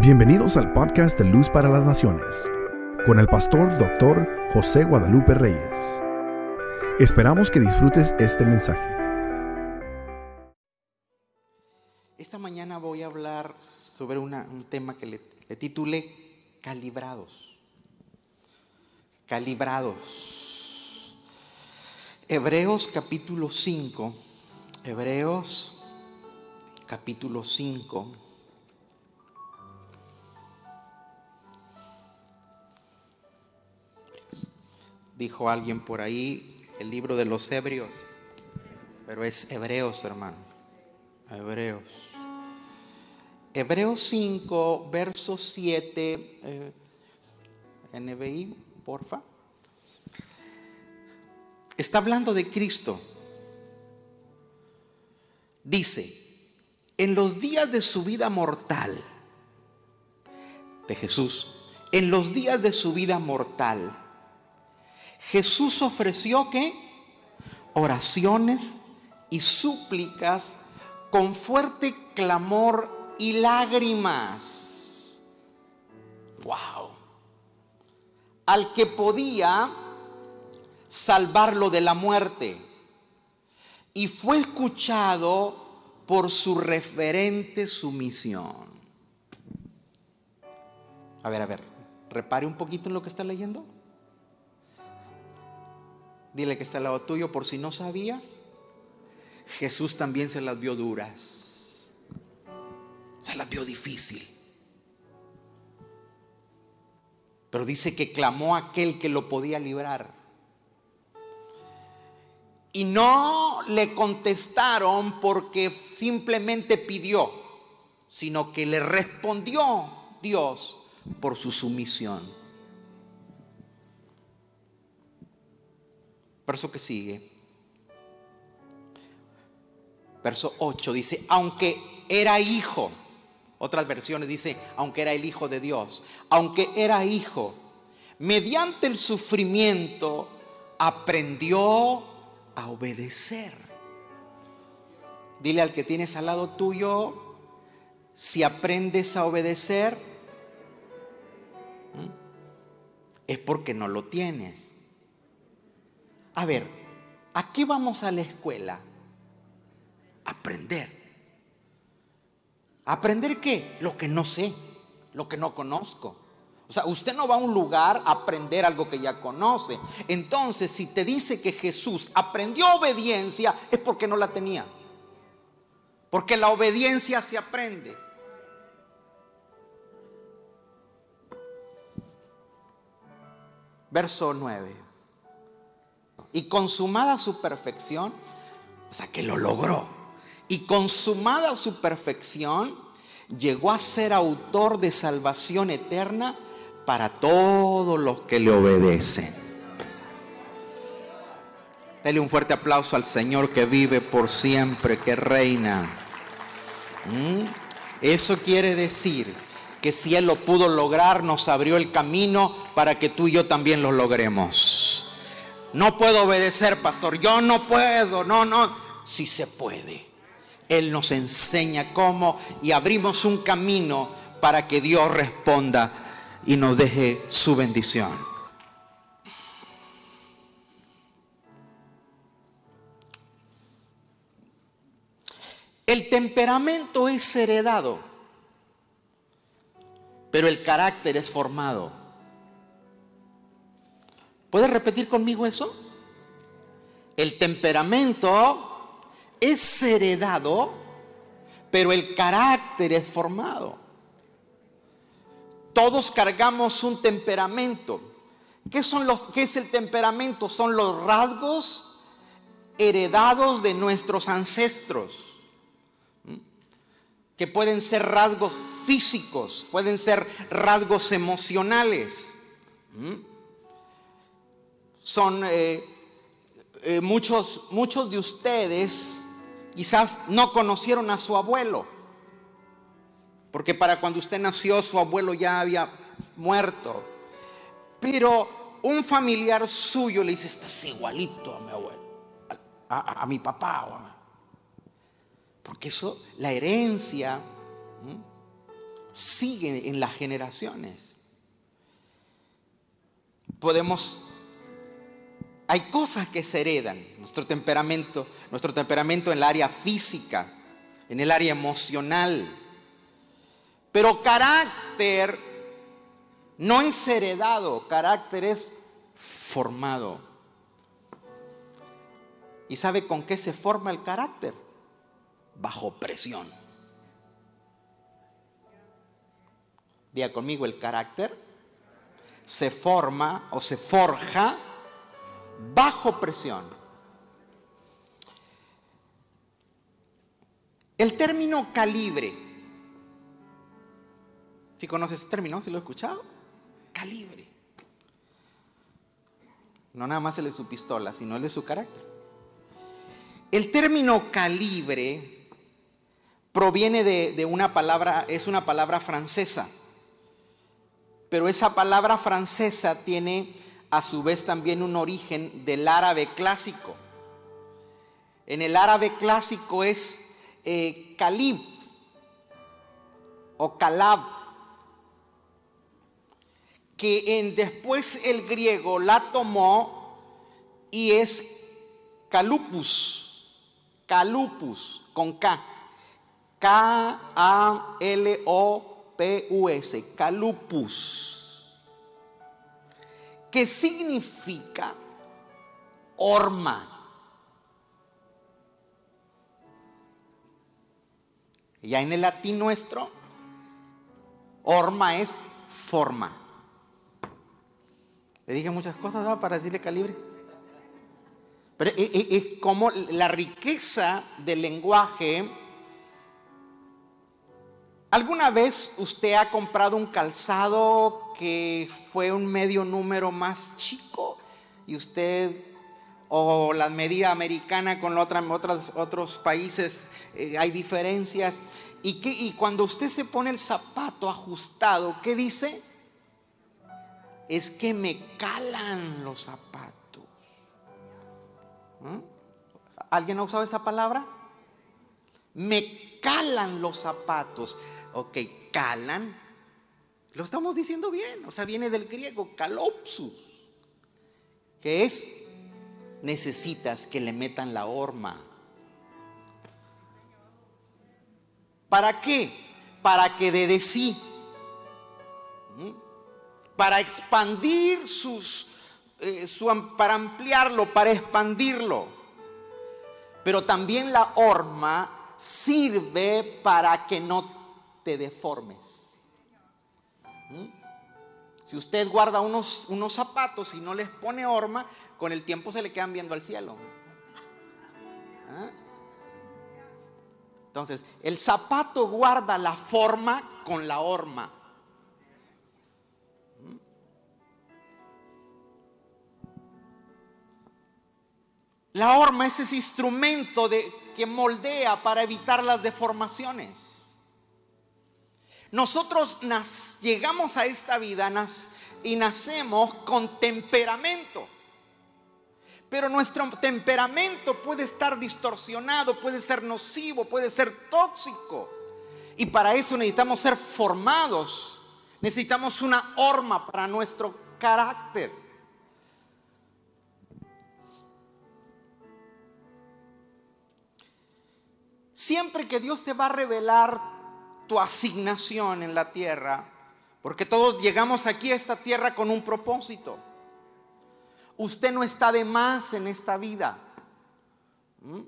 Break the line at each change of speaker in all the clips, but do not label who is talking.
Bienvenidos al podcast de Luz para las Naciones, con el pastor doctor José Guadalupe Reyes. Esperamos que disfrutes este mensaje.
Esta mañana voy a hablar sobre un tema que le, le titulé Calibrados. Calibrados. Hebreos capítulo 5. Hebreos capítulo 5. Dijo alguien por ahí el libro de los Hebrios, pero es Hebreos, hermano. Hebreos. Hebreos 5, verso 7. eh, NBI, porfa. Está hablando de Cristo. Dice, en los días de su vida mortal, de Jesús, en los días de su vida mortal, Jesús ofreció que oraciones y súplicas con fuerte clamor y lágrimas. Wow. Al que podía salvarlo de la muerte. Y fue escuchado por su referente sumisión. A ver, a ver, repare un poquito en lo que está leyendo. Dile que está al lado tuyo por si no sabías. Jesús también se las vio duras. Se las vio difícil. Pero dice que clamó a aquel que lo podía librar. Y no le contestaron porque simplemente pidió, sino que le respondió Dios por su sumisión. Verso que sigue. Verso 8 dice, aunque era hijo, otras versiones dice, aunque era el hijo de Dios, aunque era hijo, mediante el sufrimiento aprendió a obedecer. Dile al que tienes al lado tuyo, si aprendes a obedecer, es porque no lo tienes. A ver, ¿a qué vamos a la escuela? Aprender. ¿Aprender qué? Lo que no sé, lo que no conozco. O sea, usted no va a un lugar a aprender algo que ya conoce. Entonces, si te dice que Jesús aprendió obediencia, es porque no la tenía. Porque la obediencia se aprende. Verso 9. Y consumada su perfección, o sea que lo logró. Y consumada su perfección, llegó a ser autor de salvación eterna para todos los que le obedecen. Dele un fuerte aplauso al Señor que vive por siempre, que reina. ¿Mm? Eso quiere decir que si Él lo pudo lograr, nos abrió el camino para que tú y yo también lo logremos. No puedo obedecer, pastor. Yo no puedo. No, no. Sí se puede. Él nos enseña cómo y abrimos un camino para que Dios responda y nos deje su bendición. El temperamento es heredado, pero el carácter es formado. ¿Puedes repetir conmigo eso? El temperamento es heredado, pero el carácter es formado. Todos cargamos un temperamento. ¿Qué, son los, ¿Qué es el temperamento? Son los rasgos heredados de nuestros ancestros. Que pueden ser rasgos físicos, pueden ser rasgos emocionales. Son eh, eh, muchos, muchos de ustedes quizás no conocieron a su abuelo. Porque para cuando usted nació su abuelo ya había muerto. Pero un familiar suyo le dice, estás igualito a mi abuelo, a, mi papá. o Porque eso, la herencia, sigue en las generaciones. Podemos hay cosas que se heredan, nuestro temperamento, nuestro temperamento en el área física, en el área emocional. Pero carácter no es heredado, carácter es formado. ¿Y sabe con qué se forma el carácter? Bajo presión. Diga conmigo, el carácter se forma o se forja bajo presión. El término calibre. Si conoces ese término, si lo he escuchado? Calibre. No nada más el de su pistola, sino el de su carácter. El término calibre proviene de, de una palabra, es una palabra francesa. Pero esa palabra francesa tiene a su vez también un origen del árabe clásico. En el árabe clásico es eh, Calib o Calab, que en, después el griego la tomó y es Calupus, Calupus con K, K-A-L-O-P-U-S, Calupus que significa horma. Ya en el latín nuestro, horma es forma. Le dije muchas cosas para decirle calibre. Pero es como la riqueza del lenguaje ¿Alguna vez usted ha comprado un calzado que fue un medio número más chico y usted o la medida americana con otra, otros, otros países eh, hay diferencias y, que, y cuando usted se pone el zapato ajustado, ¿qué dice? Es que me calan los zapatos. ¿Mm? ¿Alguien ha usado esa palabra? Me calan los zapatos ok, calan, lo estamos diciendo bien, o sea, viene del griego calopsus, que es necesitas que le metan la horma. ¿Para qué? Para que de, sí, para expandir sus, eh, para ampliarlo, para expandirlo. Pero también la horma sirve para que no te deformes. ¿Mm? Si usted guarda unos, unos zapatos y no les pone horma, con el tiempo se le quedan viendo al cielo. ¿Ah? Entonces, el zapato guarda la forma con la horma. ¿Mm? La horma es ese instrumento de, que moldea para evitar las deformaciones. Nosotros llegamos a esta vida y nacemos con temperamento. Pero nuestro temperamento puede estar distorsionado, puede ser nocivo, puede ser tóxico. Y para eso necesitamos ser formados. Necesitamos una horma para nuestro carácter. Siempre que Dios te va a revelar tu asignación en la tierra, porque todos llegamos aquí a esta tierra con un propósito. Usted no está de más en esta vida. ¿Mm?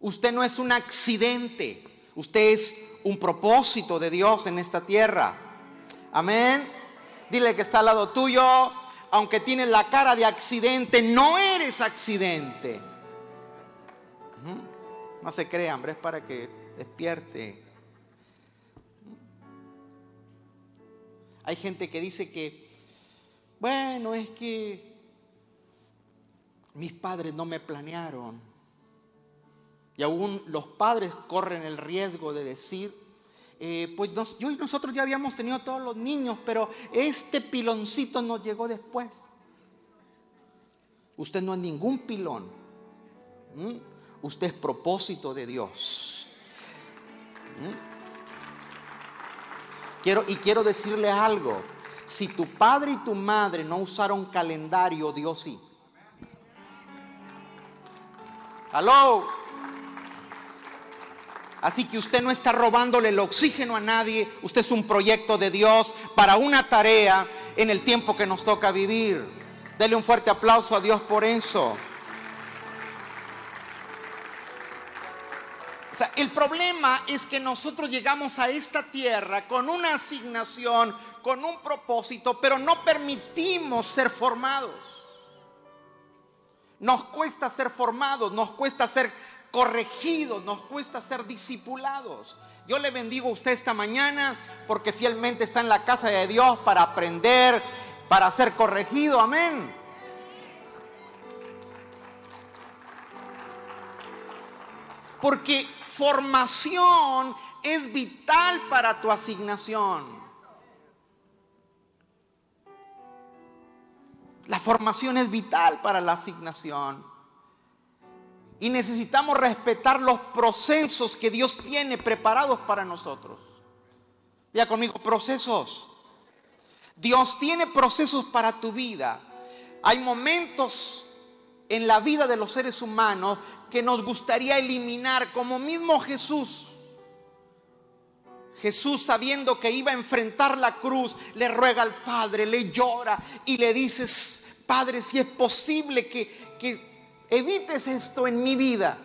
Usted no es un accidente. Usted es un propósito de Dios en esta tierra. Amén. Dile que está al lado tuyo, aunque tienes la cara de accidente, no eres accidente. ¿Mm? No se crea, hombre, es para que despierte. Hay gente que dice que, bueno, es que mis padres no me planearon. Y aún los padres corren el riesgo de decir, eh, pues yo y nosotros ya habíamos tenido todos los niños, pero este piloncito nos llegó después. Usted no es ningún pilón. Usted es propósito de Dios. Y quiero decirle algo. Si tu padre y tu madre no usaron calendario, Dios sí. Aló. Así que usted no está robándole el oxígeno a nadie. Usted es un proyecto de Dios para una tarea en el tiempo que nos toca vivir. Dele un fuerte aplauso a Dios por eso. El problema es que nosotros llegamos a esta tierra con una asignación, con un propósito, pero no permitimos ser formados. Nos cuesta ser formados, nos cuesta ser corregidos, nos cuesta ser discipulados. Yo le bendigo a usted esta mañana porque fielmente está en la casa de Dios para aprender, para ser corregido. Amén. Porque formación es vital para tu asignación. La formación es vital para la asignación. Y necesitamos respetar los procesos que Dios tiene preparados para nosotros. Ya conmigo, procesos. Dios tiene procesos para tu vida. Hay momentos en la vida de los seres humanos que nos gustaría eliminar, como mismo Jesús. Jesús sabiendo que iba a enfrentar la cruz, le ruega al Padre, le llora y le dice, Padre, si es posible que, que evites esto en mi vida.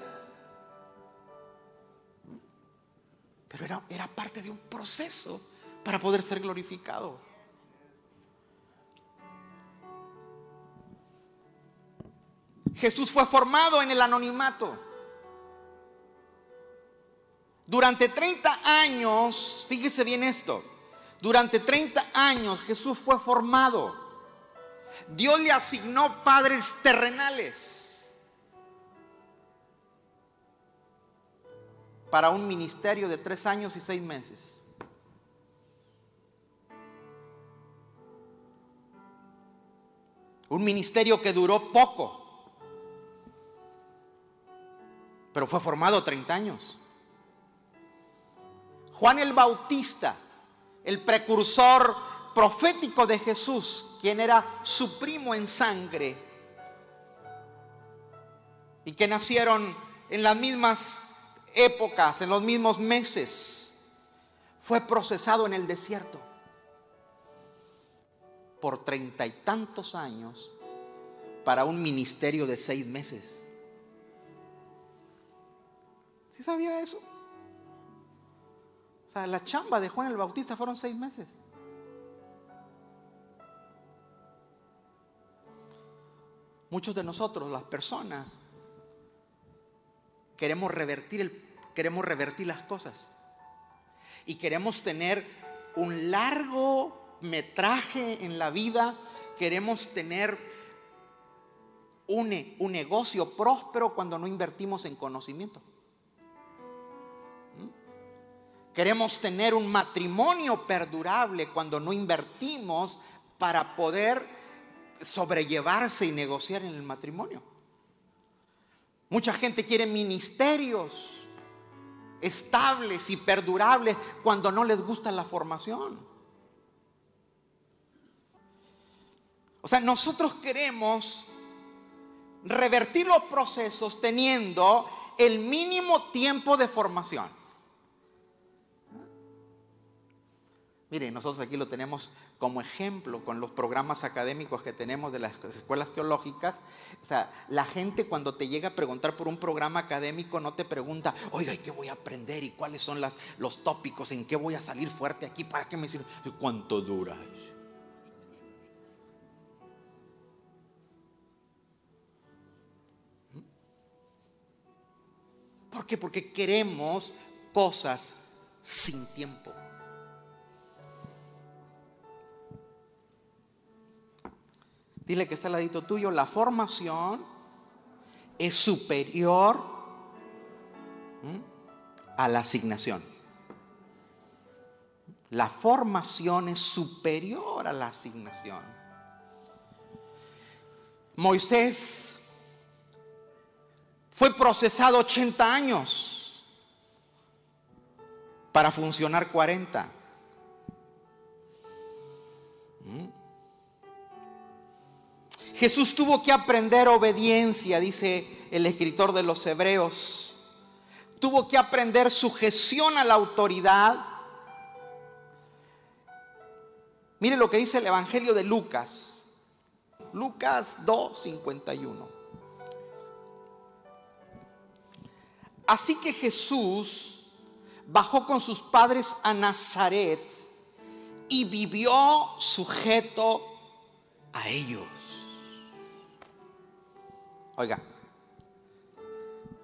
Pero era, era parte de un proceso para poder ser glorificado. Jesús fue formado en el anonimato. Durante 30 años, fíjese bien esto, durante 30 años Jesús fue formado. Dios le asignó padres terrenales para un ministerio de tres años y seis meses. Un ministerio que duró poco. Pero fue formado 30 años. Juan el Bautista, el precursor profético de Jesús, quien era su primo en sangre, y que nacieron en las mismas épocas, en los mismos meses, fue procesado en el desierto por treinta y tantos años para un ministerio de seis meses. ¿Sí sabía eso? O sea, la chamba de Juan el Bautista fueron seis meses. Muchos de nosotros, las personas, queremos revertir, el, queremos revertir las cosas. Y queremos tener un largo metraje en la vida. Queremos tener un, un negocio próspero cuando no invertimos en conocimiento. Queremos tener un matrimonio perdurable cuando no invertimos para poder sobrellevarse y negociar en el matrimonio. Mucha gente quiere ministerios estables y perdurables cuando no les gusta la formación. O sea, nosotros queremos revertir los procesos teniendo el mínimo tiempo de formación. Miren, nosotros aquí lo tenemos como ejemplo con los programas académicos que tenemos de las escuelas teológicas. O sea, la gente cuando te llega a preguntar por un programa académico no te pregunta, oiga, ¿y qué voy a aprender? ¿Y cuáles son los tópicos? ¿En qué voy a salir fuerte aquí? ¿Para qué me sirve? ¿Cuánto dura? ¿Por qué? Porque queremos cosas sin tiempo. Dile que está al ladito tuyo, la formación es superior a la asignación. La formación es superior a la asignación. Moisés fue procesado 80 años para funcionar 40. Jesús tuvo que aprender obediencia, dice el escritor de los Hebreos. Tuvo que aprender sujeción a la autoridad. Mire lo que dice el Evangelio de Lucas. Lucas 2:51. Así que Jesús bajó con sus padres a Nazaret y vivió sujeto a ellos. Oiga,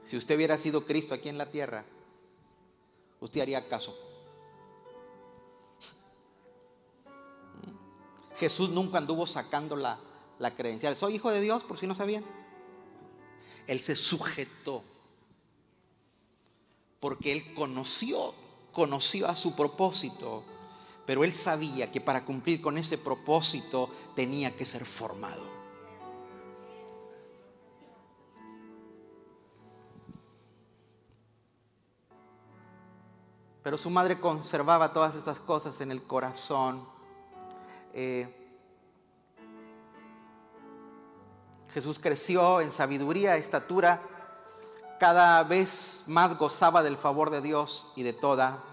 si usted hubiera sido Cristo aquí en la tierra, usted haría caso. Jesús nunca anduvo sacando la, la credencial. Soy hijo de Dios, por si no sabían. Él se sujetó porque él conoció, conoció a su propósito, pero él sabía que para cumplir con ese propósito tenía que ser formado. Pero su madre conservaba todas estas cosas en el corazón. Eh, Jesús creció en sabiduría, estatura cada vez más gozaba del favor de Dios y de toda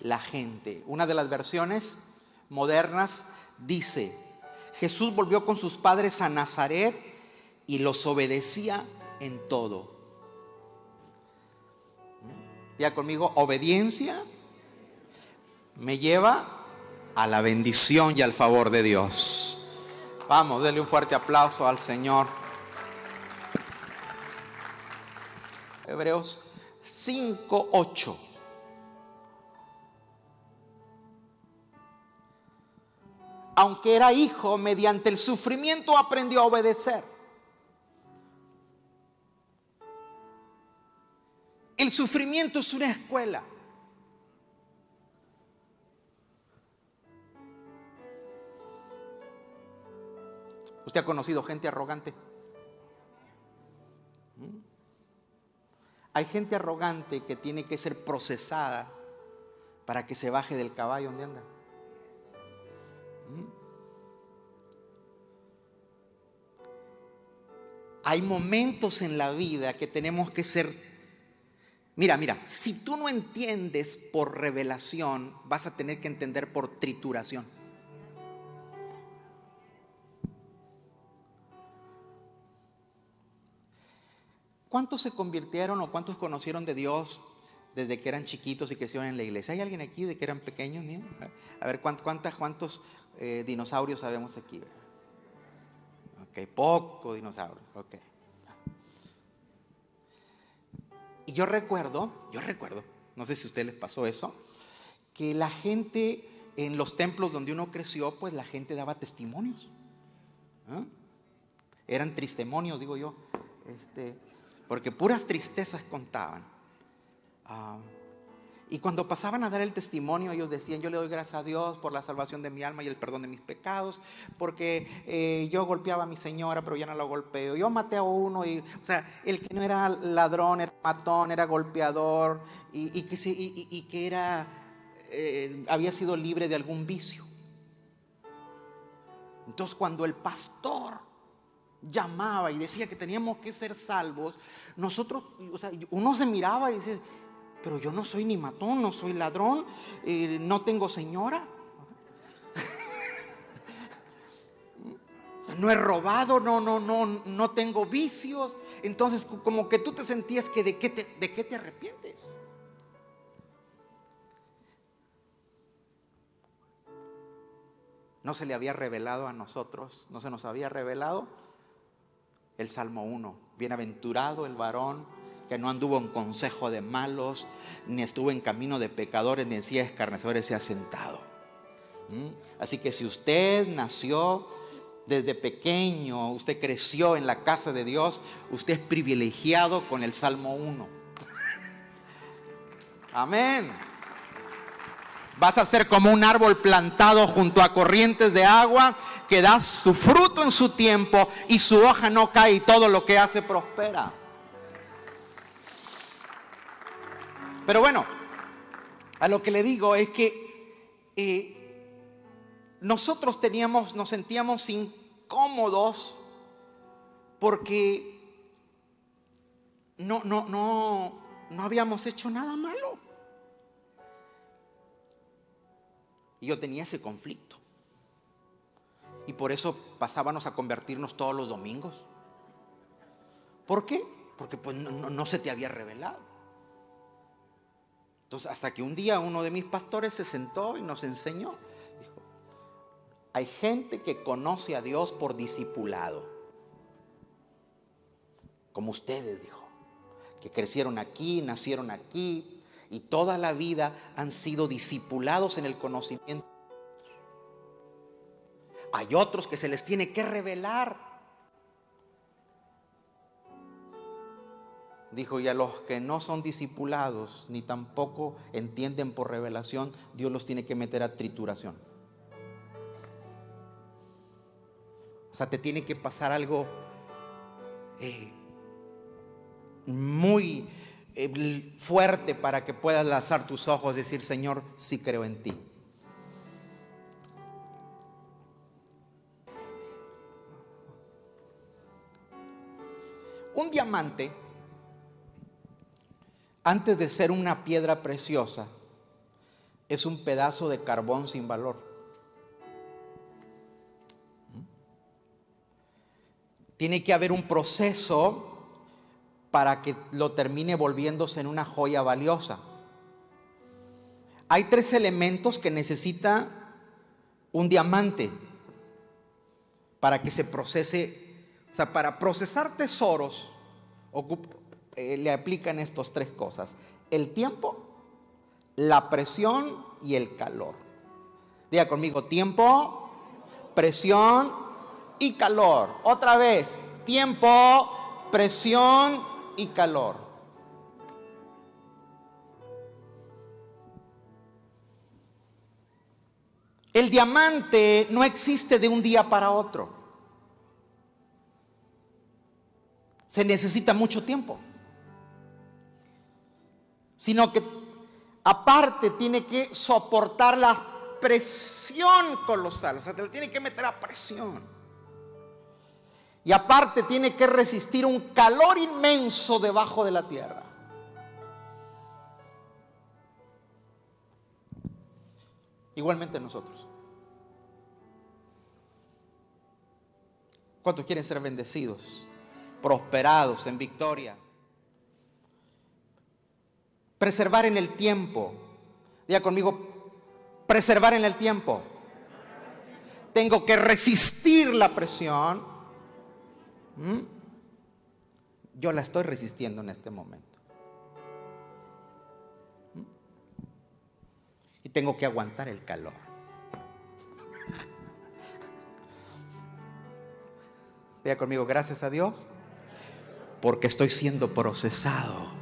la gente. Una de las versiones modernas dice, Jesús volvió con sus padres a Nazaret y los obedecía en todo. Ya conmigo, obediencia me lleva a la bendición y al favor de Dios. Vamos, denle un fuerte aplauso al Señor. Hebreos 5, 8. Aunque era hijo, mediante el sufrimiento aprendió a obedecer. El sufrimiento es una escuela. ¿Usted ha conocido gente arrogante? Hay gente arrogante que tiene que ser procesada para que se baje del caballo donde anda. Hay momentos en la vida que tenemos que ser... Mira, mira, si tú no entiendes por revelación, vas a tener que entender por trituración. ¿Cuántos se convirtieron o cuántos conocieron de Dios desde que eran chiquitos y crecieron en la iglesia? ¿Hay alguien aquí de que eran pequeños? A ver, ¿cuántos, cuántos eh, dinosaurios sabemos aquí? Ok, poco dinosaurios, ok. Y yo recuerdo, yo recuerdo, no sé si a ustedes les pasó eso, que la gente en los templos donde uno creció, pues la gente daba testimonios. Eran tristemonios, digo yo. Este, porque puras tristezas contaban. Ah, y cuando pasaban a dar el testimonio, ellos decían, yo le doy gracias a Dios por la salvación de mi alma y el perdón de mis pecados, porque eh, yo golpeaba a mi señora, pero ya no la golpeo. Yo maté a uno, y, o sea, el que no era ladrón, era matón, era golpeador, y, que, y, que era, eh, había sido libre de algún vicio. Entonces cuando el pastor llamaba y decía que teníamos que ser salvos, nosotros, o sea, uno se miraba y dice, pero yo no soy ni matón, no soy ladrón, eh, no tengo señora. no he robado, no, no, no, no tengo vicios. Entonces, como que tú te sentías que de qué te, de qué te arrepientes. No se le había revelado a nosotros, no se nos había revelado el Salmo 1. Bienaventurado el varón que no anduvo en consejo de malos, ni estuvo en camino de pecadores, ni en silla escarnecedores se ha sentado. ¿Mm? Así que si usted nació desde pequeño, usted creció en la casa de Dios, usted es privilegiado con el Salmo 1. Amén. Vas a ser como un árbol plantado junto a corrientes de agua que da su fruto en su tiempo y su hoja no cae y todo lo que hace prospera. Pero bueno, a lo que le digo es que eh, nosotros teníamos, nos sentíamos incómodos porque no, no, no, no habíamos hecho nada malo. Y yo tenía ese conflicto. Y por eso pasábamos a convertirnos todos los domingos. ¿Por qué? Porque pues no, se te había revelado. Entonces, hasta que un día uno de mis pastores se sentó y nos enseñó. Dijo, hay gente que conoce a Dios por discipulado. Como ustedes, dijo. Que crecieron aquí, nacieron aquí y toda la vida han sido discipulados en el conocimiento. Hay otros que se les tiene que revelar Dijo, y a los que no son discipulados ni tampoco entienden por revelación, Dios los tiene que meter a trituración. O sea, te tiene que pasar algo eh, muy eh, fuerte para que puedas lanzar tus ojos y decir, Señor, sí creo en ti. Un diamante antes de ser una piedra preciosa, es un pedazo de carbón sin valor. Tiene que haber un proceso para que lo termine volviéndose en una joya valiosa. Hay tres elementos que necesita un diamante para que se procese, o sea, para procesar tesoros eh, le aplican estas tres cosas. El tiempo, la presión y el calor. Diga conmigo, tiempo, presión y calor. Otra vez, tiempo, presión y calor. El diamante no existe de un día para otro. Se necesita mucho tiempo sino que aparte tiene que soportar la presión colosal, o sea, te tiene que meter a presión. Y aparte tiene que resistir un calor inmenso debajo de la tierra. Igualmente nosotros. ¿Cuántos quieren ser bendecidos, prosperados en victoria? Preservar en el tiempo. Diga conmigo, preservar en el tiempo. Tengo que resistir la presión. ¿Mm? Yo la estoy resistiendo en este momento. ¿Mm? Y tengo que aguantar el calor. Diga conmigo, gracias a Dios, porque estoy siendo procesado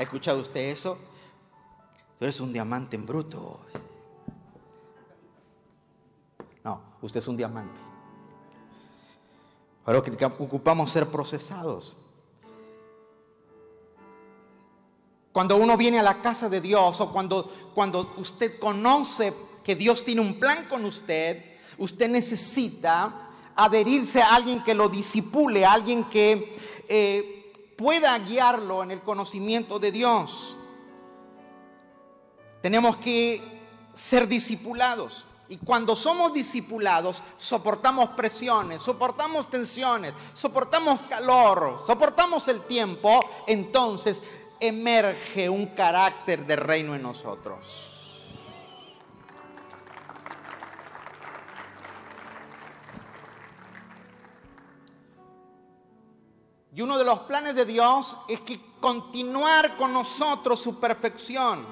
¿Ha escuchado usted eso? Tú eres un diamante en bruto. No, usted es un diamante. Ahora ocupamos ser procesados. Cuando uno viene a la casa de Dios o cuando, cuando usted conoce que Dios tiene un plan con usted, usted necesita adherirse a alguien que lo disipule, a alguien que eh, pueda guiarlo en el conocimiento de Dios. Tenemos que ser discipulados. Y cuando somos discipulados, soportamos presiones, soportamos tensiones, soportamos calor, soportamos el tiempo, entonces emerge un carácter de reino en nosotros. Y uno de los planes de Dios es que continuar con nosotros su perfección.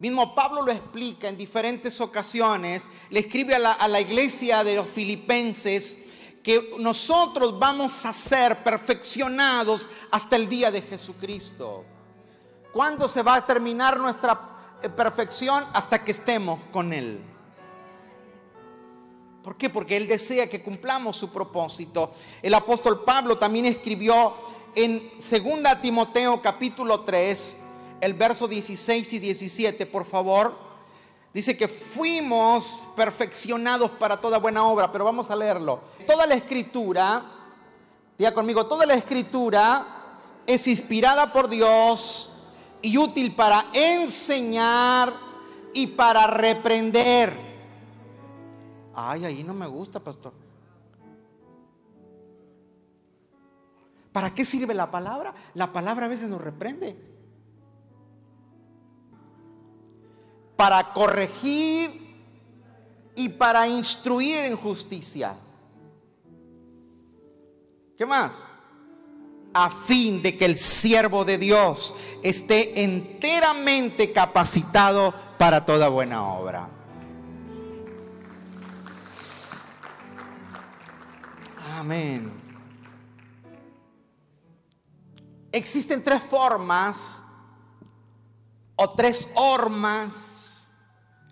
Mismo Pablo lo explica en diferentes ocasiones, le escribe a la, iglesia de los filipenses que nosotros vamos a ser perfeccionados hasta el día de Jesucristo. ¿Cuándo se va a terminar nuestra eh, perfección? Hasta que estemos con Él. ¿Por qué? Porque Él desea que cumplamos su propósito. El apóstol Pablo también escribió en 2 Timoteo capítulo 3, el verso 16 y 17, por favor. Dice que fuimos perfeccionados para toda buena obra, pero vamos a leerlo. Toda la escritura, diga conmigo, toda la escritura es inspirada por Dios y útil para enseñar y para reprender Ay, ahí no me gusta, pastor. ¿Para qué sirve la palabra? La palabra a veces nos reprende. Para corregir y para instruir en justicia. ¿Qué más? A fin de que el siervo de Dios esté enteramente capacitado para toda buena obra. Amén. Existen tres formas o tres hormas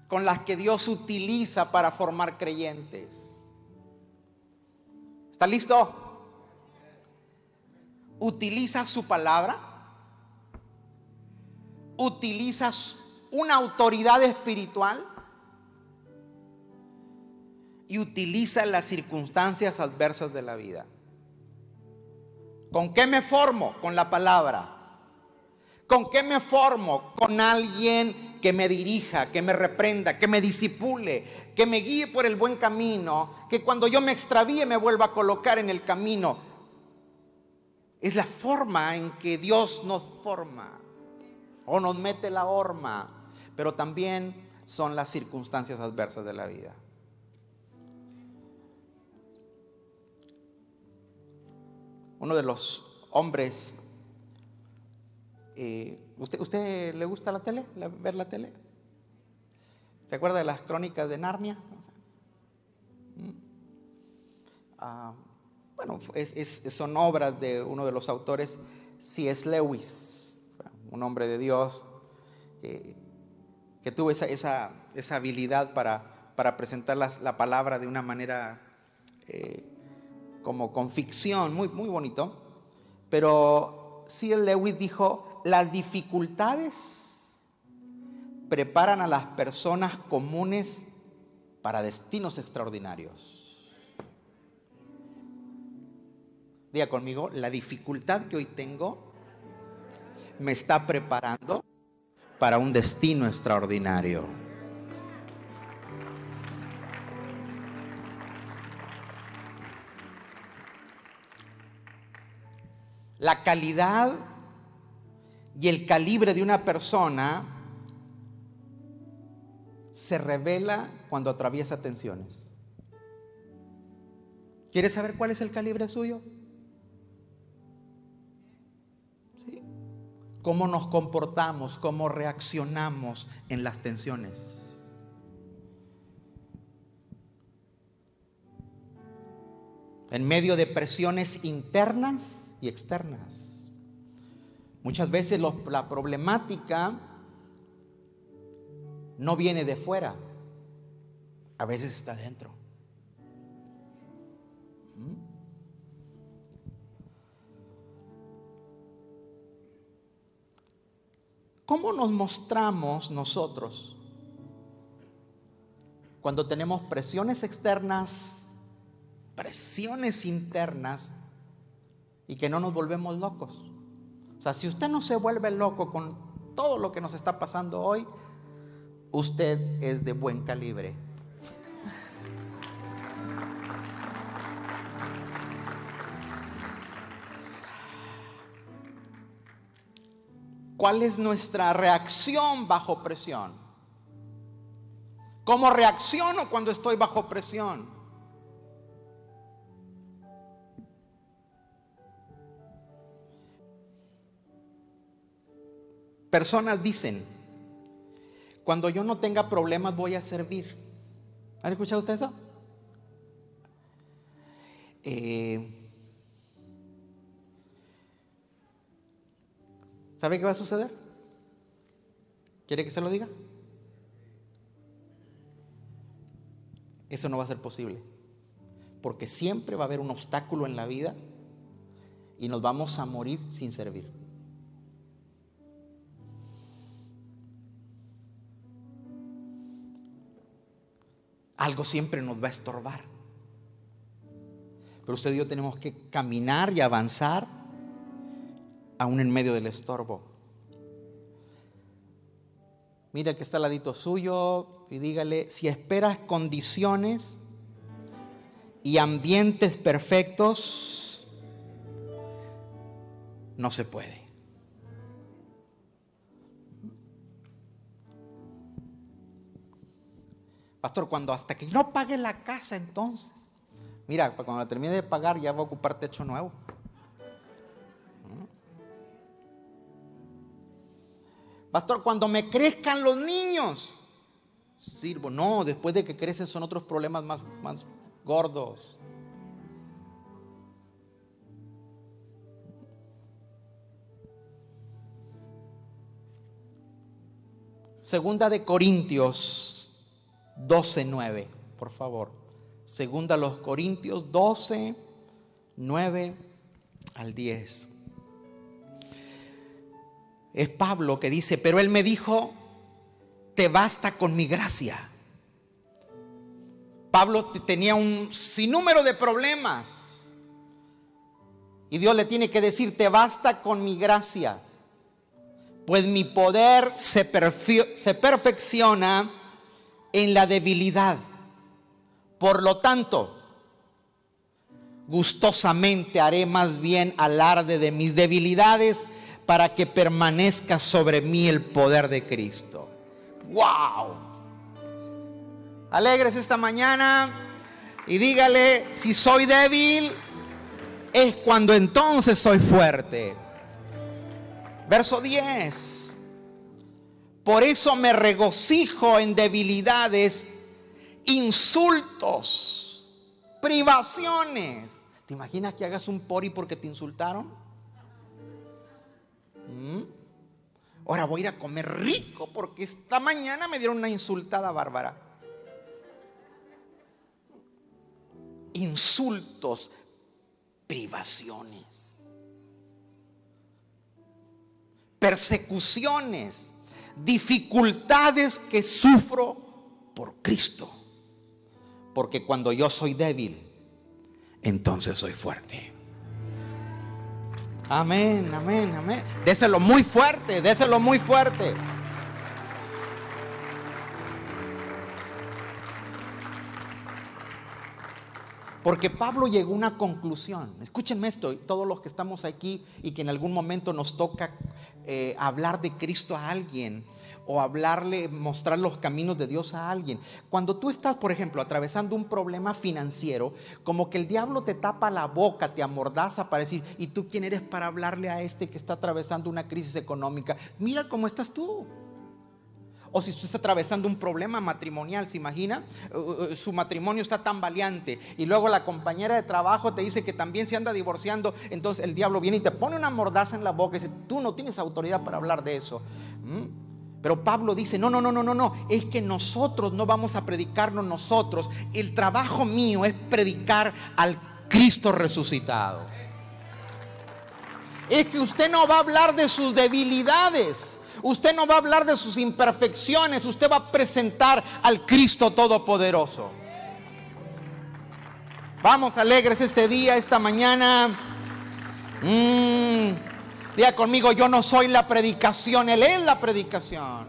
con las que Dios utiliza para formar creyentes. ¿Está listo? Utiliza su palabra. Utiliza una autoridad espiritual y utiliza las circunstancias adversas de la vida. ¿Con qué me formo? Con la palabra. ¿Con qué me formo? Con alguien que me dirija, que me reprenda, que me disipule, que me guíe por el buen camino, que cuando yo me extravíe me vuelva a colocar en el camino. Es la forma en que Dios nos forma o nos mete la horma, pero también son las circunstancias adversas de la vida. Uno de los hombres, eh, ¿usted, ¿usted le gusta la tele? ¿Ver la tele? ¿Se acuerda de las crónicas de Narnia? Mm. Ah, bueno, son obras de uno de los autores, C.S. Lewis, un hombre de Dios que, tuvo esa, habilidad para, para presentar la, palabra de una manera eh, como con ficción, muy, muy bonito. Pero C.L. Lewis dijo, las dificultades preparan a las personas comunes para destinos extraordinarios. Diga conmigo, la dificultad que hoy tengo me está preparando para un destino extraordinario. La calidad y el calibre de una persona se revela cuando atraviesa tensiones. ¿Quieres saber cuál es el calibre suyo? ¿Cómo nos comportamos? ¿Cómo reaccionamos en las tensiones? En medio de presiones internas y externas. Muchas veces la problemática no viene de fuera, a veces está dentro. ¿Mm? ¿Cómo nos mostramos nosotros cuando tenemos presiones externas, presiones internas y que no nos volvemos locos. O sea, si usted no se vuelve loco con todo lo que nos está pasando hoy, usted es de buen calibre. ¿Cuál es nuestra reacción bajo presión? ¿Cómo reacciono cuando estoy bajo presión? Personas dicen, cuando yo no tenga problemas voy a servir. ¿Ha escuchado usted eso? Eh, ¿Sabe qué va a suceder? ¿Quiere que se lo diga? Eso no va a ser posible. Porque siempre va a haber un obstáculo en la vida y nos vamos a morir sin servir. Algo siempre nos va a estorbar. Pero usted y yo tenemos que caminar y avanzar aún en medio del estorbo. Mira que está al ladito suyo y dígale, si esperas condiciones y ambientes perfectos, no se puede. Pastor, cuando hasta que no pague la casa entonces. Mira, cuando la termine de pagar ya va a ocupar techo nuevo. Pastor, cuando me crezcan los niños, sirvo. No, después de que crecen son otros problemas más, más gordos. Segunda de Corintios 12, 9, por favor. Segunda los Corintios 12, 9 al 10 es Pablo que dice, pero él me dijo, te basta con mi gracia. Pablo tenía un sinnúmero de problemas. Y Dios le tiene que decir, te basta con mi gracia. Pues mi poder se perfecciona en la debilidad. Por lo tanto, gustosamente haré más bien alarde de mis debilidades para que permanezca sobre mí el poder de Cristo. ¡Wow! Alegres esta mañana y dígale, si soy débil, es cuando entonces soy fuerte. Verso 10. Por eso me regocijo en debilidades, insultos, privaciones. ¿Te imaginas que hagas un pori porque te insultaron? Mm. Ahora voy a ir a comer rico porque esta mañana me dieron una insultada bárbara. Insultos, privaciones, persecuciones, dificultades que sufro por Cristo. Porque cuando yo soy débil, entonces soy fuerte. Amén, amén, amén. Déselo muy fuerte, déselo muy fuerte. Porque Pablo llegó a una conclusión. Escúchenme esto, todos los que estamos aquí y que en algún momento nos toca eh, hablar de Cristo a alguien o hablarle, mostrar los caminos de Dios a alguien. Cuando tú estás, por ejemplo, atravesando un problema financiero, como que el diablo te tapa la boca, te amordaza para decir, ¿y tú quién eres para hablarle a este que está atravesando una crisis económica? Mira cómo estás tú. O si usted está atravesando un problema matrimonial, ¿se imagina? Uh, uh, su matrimonio está tan valiente y luego la compañera de trabajo te dice que también se anda divorciando, entonces el diablo viene y te pone una mordaza en la boca y dice, tú no tienes autoridad para hablar de eso. ¿Mm? Pero Pablo dice, no, no, no, no, no, no, es que nosotros no vamos a predicarnos nosotros. El trabajo mío es predicar al Cristo resucitado. Es que usted no va a hablar de sus debilidades. Usted no va a hablar de sus imperfecciones. Usted va a presentar al Cristo Todopoderoso. Vamos alegres este día, esta mañana. Mmm Diga conmigo, yo no soy la predicación, Él es la predicación.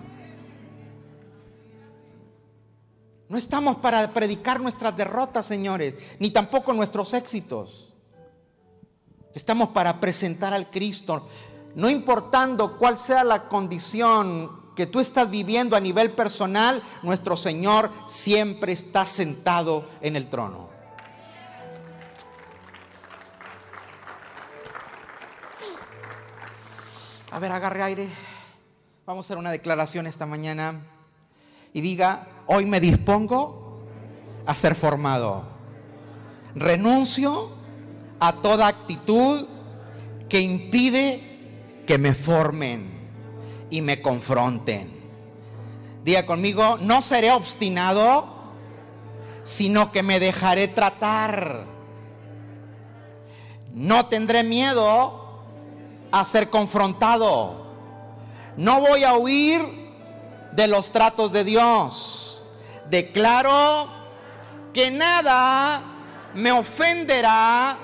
No estamos para predicar nuestras derrotas, señores, ni tampoco nuestros éxitos. Estamos para presentar al Cristo, no importando cuál sea la condición que tú estás viviendo a nivel personal, nuestro Señor siempre está sentado en el trono. A ver, agarre aire. Vamos a hacer una declaración esta mañana y diga, hoy me dispongo a ser formado. Renuncio a toda actitud que impide que me formen y me confronten. Diga conmigo, no seré obstinado, sino que me dejaré tratar. No tendré miedo a ser confrontado. No voy a huir de los tratos de Dios. Declaro que nada me ofenderá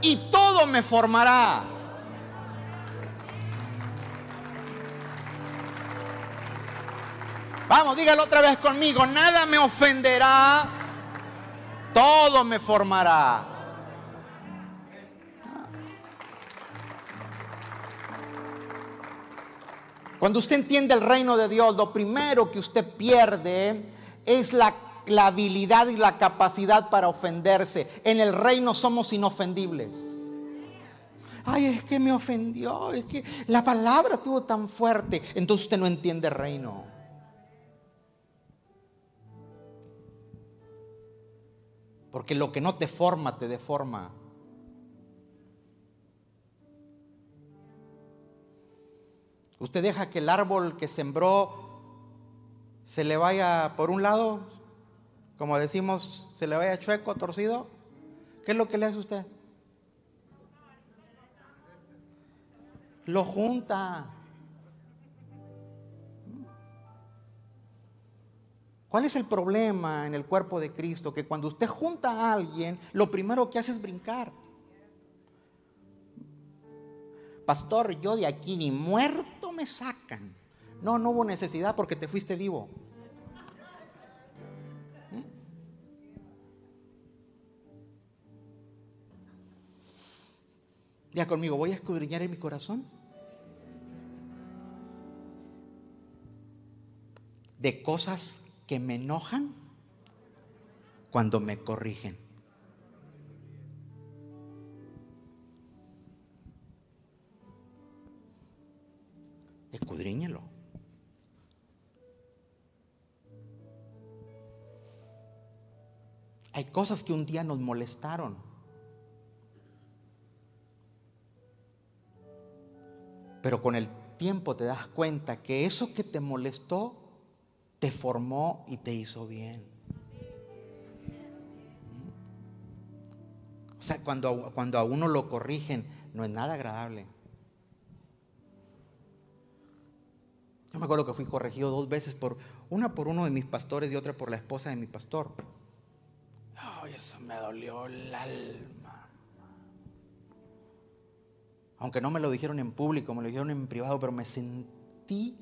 y todo me formará. Vamos, dígalo otra vez conmigo. Nada me ofenderá, todo me formará. Cuando usted entiende el reino de Dios, lo primero que usted pierde es la, habilidad y la capacidad para ofenderse. En el reino somos inofendibles. Ay, es que me ofendió, es que la palabra estuvo tan fuerte. Entonces usted no entiende el reino. Porque lo que no te forma, te deforma. Usted deja que el árbol que sembró se le vaya por un lado, como decimos, se le vaya chueco, torcido. ¿Qué es lo que le hace usted? Lo junta. ¿Cuál es el problema en el cuerpo de Cristo? Que cuando usted junta a alguien, lo primero que hace es brincar pastor, yo de aquí ni muerto me sacan. No, no hubo necesidad porque te fuiste vivo. ¿Mm? Ya conmigo, voy a escudriñar en mi corazón. De cosas que me enojan cuando me corrigen. Escudriñelo. Hay cosas que un día nos molestaron. Pero con el tiempo te das cuenta que eso que te molestó te formó y te hizo bien. O sea, cuando, cuando a uno lo corrigen, no es nada agradable. Yo me acuerdo que fui corregido dos veces por una por uno de mis pastores y otra por la esposa de mi pastor. Ay, eso me dolió el alma. Aunque no me lo dijeron en público, me lo dijeron en privado, pero me sentí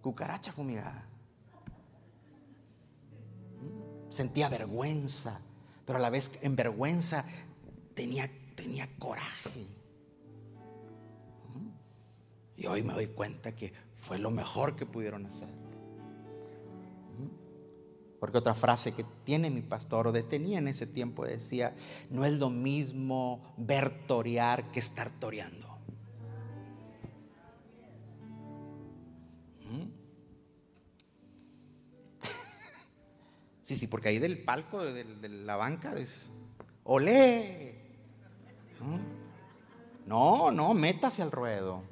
cucaracha fumigada. Sentía vergüenza, pero a la vez en vergüenza tenía, tenía coraje. Y hoy me doy cuenta que fue lo mejor que pudieron hacer. Porque otra frase que tiene mi pastor, o tenía en ese tiempo, decía, no es lo mismo ver torear que estar toreando. Sí, sí, porque ahí del palco, de, la banca, es, olé. No, no, métase al ruedo.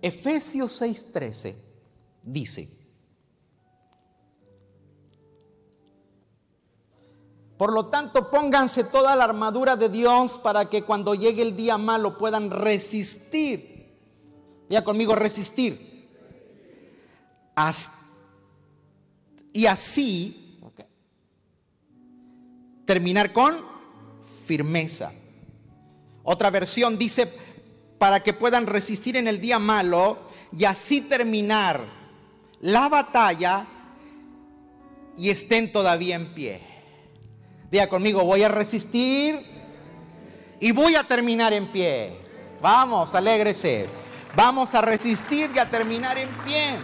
Efesios 6:13 dice, Por lo tanto, pónganse toda la armadura de Dios para que cuando llegue el día malo puedan resistir. Ya conmigo, resistir. y así terminar con firmeza. Otra versión dice, para que puedan resistir en el día malo y así terminar la batalla y estén todavía en pie. Diga conmigo, voy a resistir y voy a terminar en pie. Vamos, alégrese. Vamos a resistir y a terminar en pie.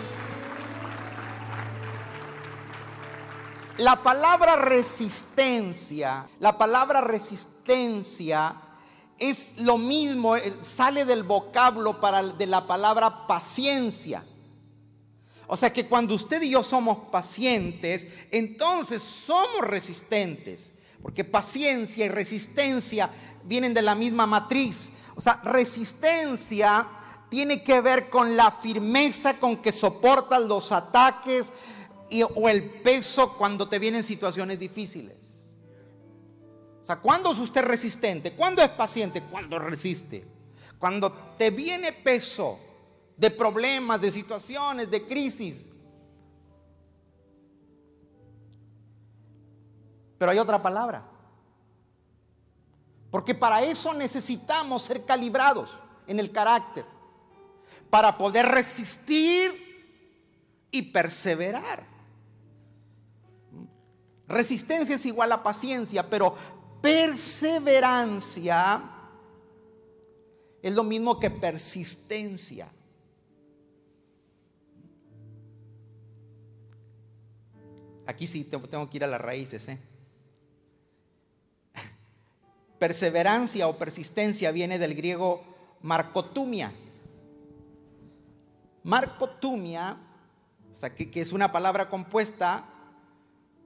La palabra resistencia, la palabra resistencia es lo mismo, sale del vocablo para, de la palabra paciencia. O sea que cuando usted y yo somos pacientes, entonces somos resistentes. Porque paciencia y resistencia vienen de la misma matriz. O sea, resistencia tiene que ver con la firmeza con que soportas los ataques o el peso cuando te vienen situaciones difíciles. O sea, ¿cuándo es usted resistente? ¿Cuándo es paciente? Cuando resiste. Cuando te viene peso de problemas, de situaciones, de crisis. Pero hay otra palabra. Porque para eso necesitamos ser calibrados en el carácter. Para poder resistir y perseverar. Resistencia es igual a paciencia, pero perseverancia es lo mismo que persistencia. Aquí sí tengo que ir a las raíces. ¿eh? Perseverancia o persistencia viene del griego marcotumia. Marcotumia, o sea, que, que es una palabra compuesta,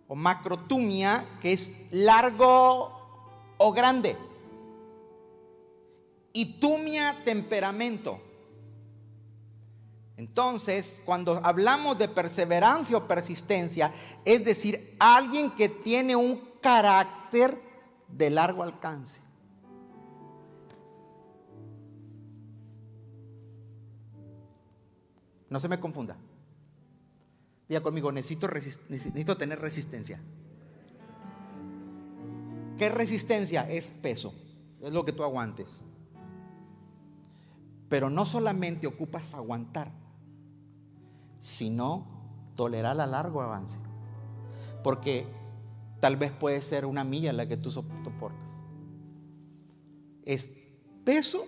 o macrotumia, que es largo o grande. Y tumia, temperamento. Entonces, cuando hablamos de perseverancia o persistencia, es decir, alguien que tiene un carácter de largo alcance. No se me confunda. Diga conmigo, necesito, necesito tener resistencia. ¿Qué resistencia? Es peso. Es lo que tú aguantes. Pero no solamente ocupas aguantar, sino tolerar a largo avance. Porque tal vez puede ser una milla la que tú soportas. Es peso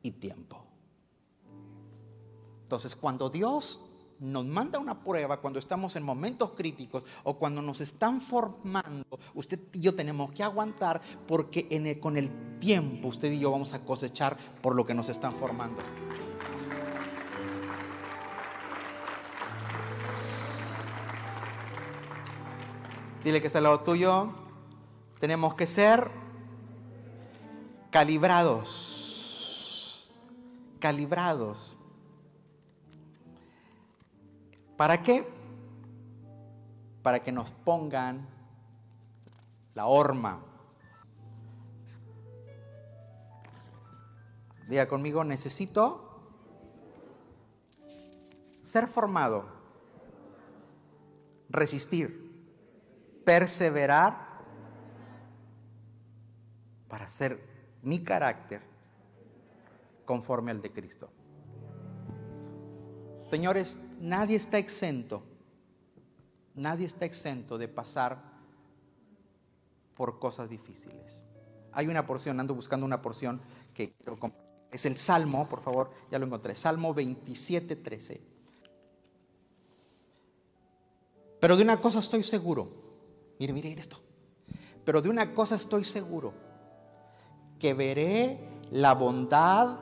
y tiempo. Entonces, cuando Dios nos manda una prueba, cuando estamos en momentos críticos o cuando nos están formando, usted y yo tenemos que aguantar porque con el tiempo usted y yo vamos a cosechar por lo que nos están formando. Dile que está al lado tuyo. Tenemos que ser calibrados. Calibrados. ¿Para qué? Para que nos pongan la horma. Diga conmigo, necesito ser formado, resistir perseverar para hacer mi carácter conforme al de Cristo. Señores, nadie está exento, nadie está exento de pasar por cosas difíciles. Hay una porción, ando buscando una porción que es el Salmo, por favor, ya lo encontré, Salmo 27, 13. Pero de una cosa estoy seguro, Mire, mire esto. Pero de una cosa estoy seguro, que veré la bondad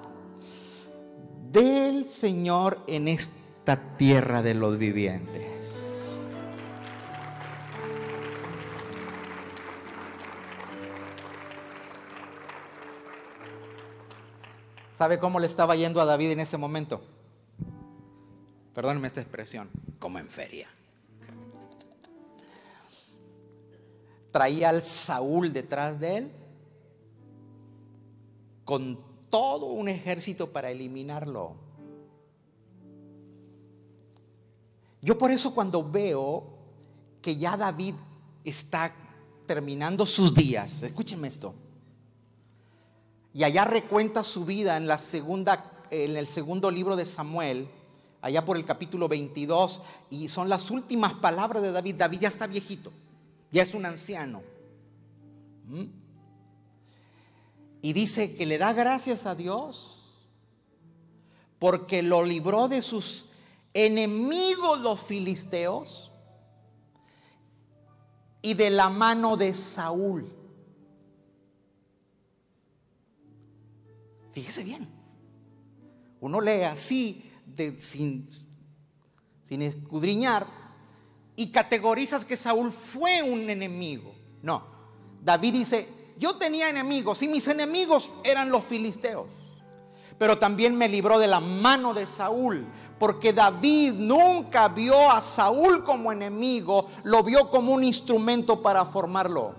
del Señor en esta tierra de los vivientes. ¿Sabe cómo le estaba yendo a David en ese momento? Perdónenme esta expresión, como en feria. Traía al Saúl detrás de él con todo un ejército para eliminarlo. Yo por eso cuando veo que ya David está terminando sus días, escúcheme esto, y allá recuenta su vida en la segunda en el segundo libro de Samuel, allá por el capítulo 22, y son las últimas palabras de David. David ya está viejito ya es un anciano. ¿Mm? Y dice que le da gracias a Dios porque lo libró de sus enemigos los filisteos y de la mano de Saúl. Fíjese bien. Uno lee así, sin, sin escudriñar, y categorizas que Saúl fue un enemigo. No, David dice, yo tenía enemigos y mis enemigos eran los filisteos. Pero también me libró de la mano de Saúl, porque David nunca vio a Saúl como enemigo, lo vio como un instrumento para formarlo.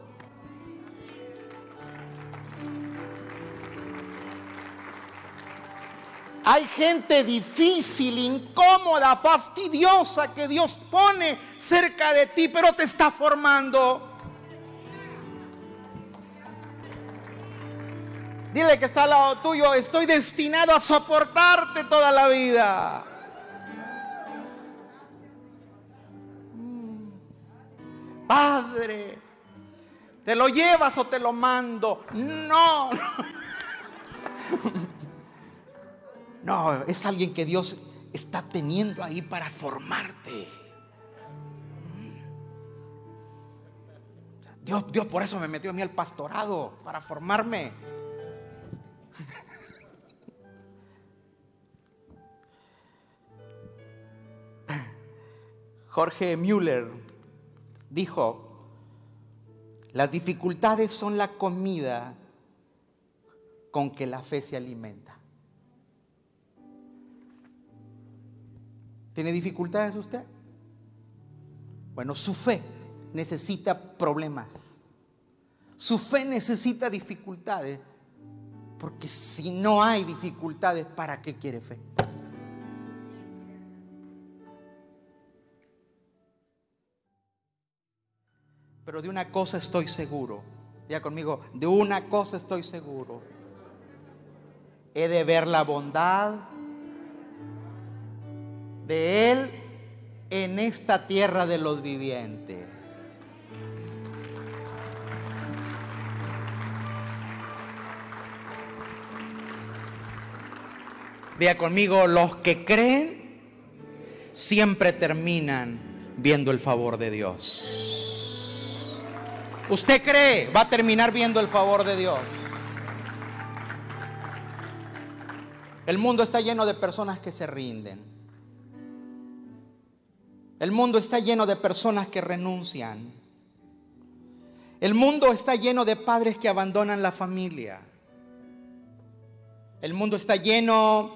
Hay gente difícil, incómoda, fastidiosa que Dios pone cerca de ti, pero te está formando. Dile que está al lado tuyo, estoy destinado a soportarte toda la vida. Mm. Padre, ¿te lo llevas o te lo mando? No. No, es alguien que Dios está teniendo ahí para formarte. Dios, Dios por eso me metió a mí al pastorado, para formarme. Jorge Müller dijo, las dificultades son la comida con que la fe se alimenta. ¿Tiene dificultades usted? Bueno, su fe necesita problemas. Su fe necesita dificultades. Porque si no hay dificultades, ¿para qué quiere fe? Pero de una cosa estoy seguro. Ya conmigo, de una cosa estoy seguro. He de ver la bondad de Él en esta tierra de los vivientes. Vea conmigo, los que creen siempre terminan viendo el favor de Dios. Usted cree, va a terminar viendo el favor de Dios. El mundo está lleno de personas que se rinden. El mundo está lleno de personas que renuncian. El mundo está lleno de padres que abandonan la familia. El mundo está lleno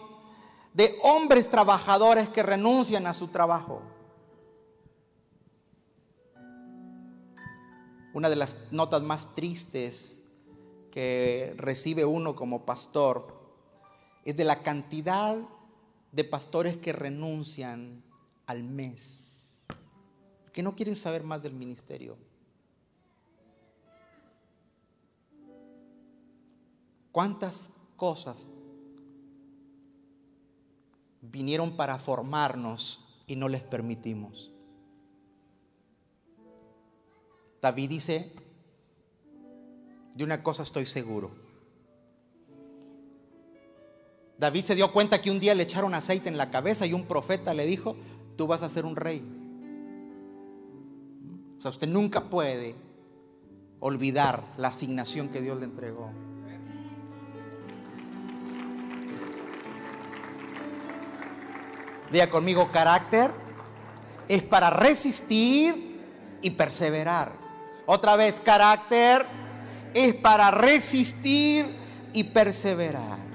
de hombres trabajadores que renuncian a su trabajo. Una de las notas más tristes que recibe uno como pastor es de la cantidad de pastores que renuncian al mes que no quieren saber más del ministerio. ¿Cuántas cosas vinieron para formarnos y no les permitimos? David dice, de una cosa estoy seguro. David se dio cuenta que un día le echaron aceite en la cabeza y un profeta le dijo, tú vas a ser un rey. O sea, usted nunca puede olvidar la asignación que Dios le entregó. Diga conmigo, carácter es para resistir y perseverar. Otra vez, carácter es para resistir y perseverar.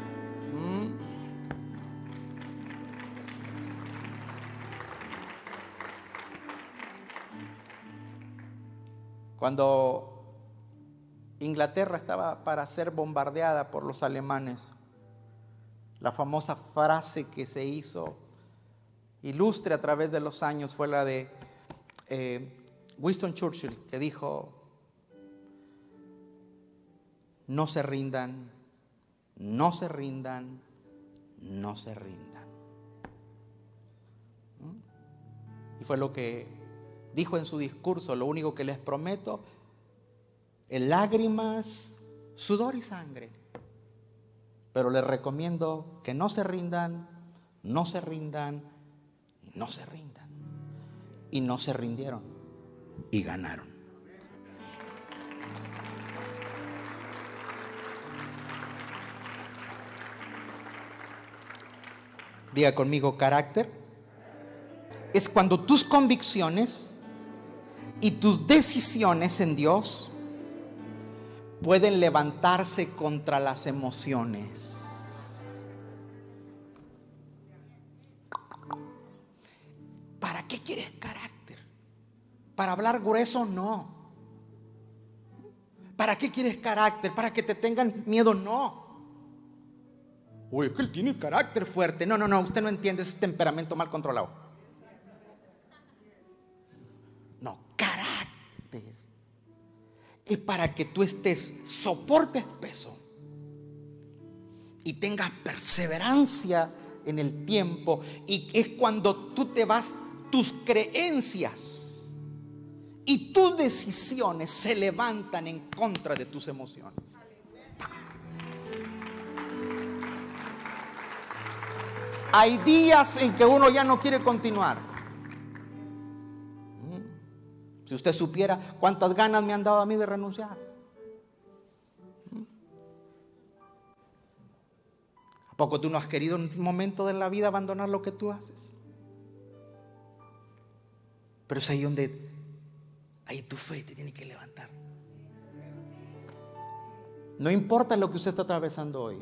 Cuando Inglaterra estaba para ser bombardeada por los alemanes, la famosa frase que se hizo ilustre a través de los años fue la de eh, Winston Churchill, que dijo, no se rindan, no se rindan, no se rindan. ¿Mm? Y fue lo que dijo en su discurso, lo único que les prometo es lágrimas, sudor y sangre. Pero les recomiendo que no se rindan, no se rindan, no se rindan. Y no se rindieron y ganaron. Diga conmigo carácter. Es cuando tus convicciones y tus decisiones en Dios pueden levantarse contra las emociones. ¿Para qué quieres carácter? ¿Para hablar grueso? No. ¿Para qué quieres carácter? ¿Para que te tengan miedo? No. Uy, es que él tiene carácter fuerte. No, no, no, usted no entiende ese temperamento mal controlado. Es para que tú estés, soportes peso y tengas perseverancia en el tiempo. Y es cuando tú te vas, tus creencias y tus decisiones se levantan en contra de tus emociones. Hay días en que uno ya no quiere continuar. Si usted supiera cuántas ganas me han dado a mí de renunciar. ¿A poco tú no has querido en un momento de la vida abandonar lo que tú haces? Pero es ahí donde, ahí tu fe te tiene que levantar. No importa lo que usted está atravesando hoy.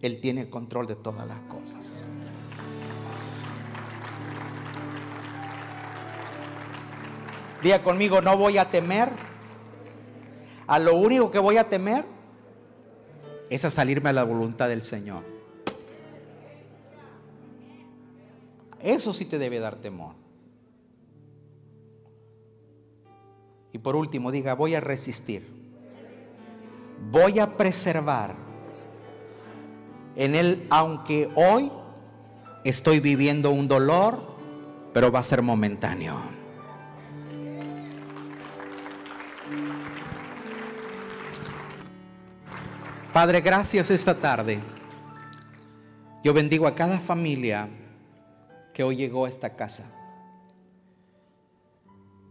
Él tiene el control de todas las cosas. Diga conmigo, no voy a temer. A lo único que voy a temer es a salirme a la voluntad del Señor. Eso sí te debe dar temor. Y por último, diga, voy a resistir. Voy a preservar en Él, aunque hoy estoy viviendo un dolor, pero va a ser momentáneo. Padre, gracias esta tarde. Yo bendigo a cada familia que hoy llegó a esta casa.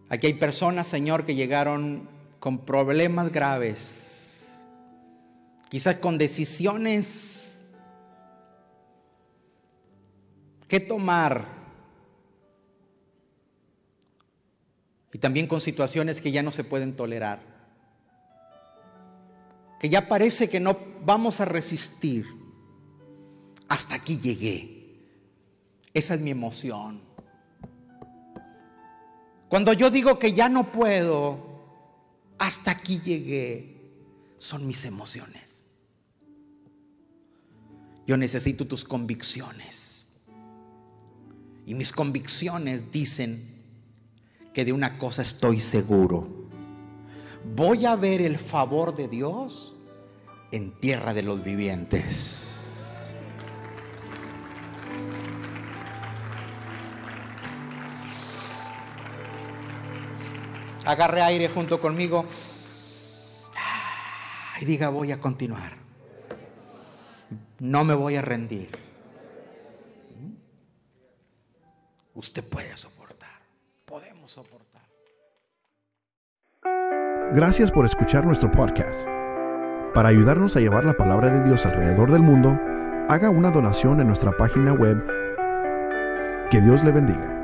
Aquí hay personas, Señor, que llegaron con problemas graves, quizás con decisiones qué tomar. Y también con situaciones que ya no se pueden tolerar. Que ya parece que no vamos a resistir. Hasta aquí llegué. Esa es mi emoción. Cuando yo digo que ya no puedo, hasta aquí llegué, son mis emociones. Yo necesito tus convicciones. Y mis convicciones dicen que de una cosa estoy seguro. Voy a ver el favor de Dios en tierra de los vivientes. Agarre aire junto conmigo y diga voy a continuar. No me voy a rendir. usted puede soportar. Podemos soportar.
Gracias por escuchar nuestro podcast. Para ayudarnos a llevar la palabra de Dios alrededor del mundo, haga una donación en nuestra página web. Que Dios le bendiga.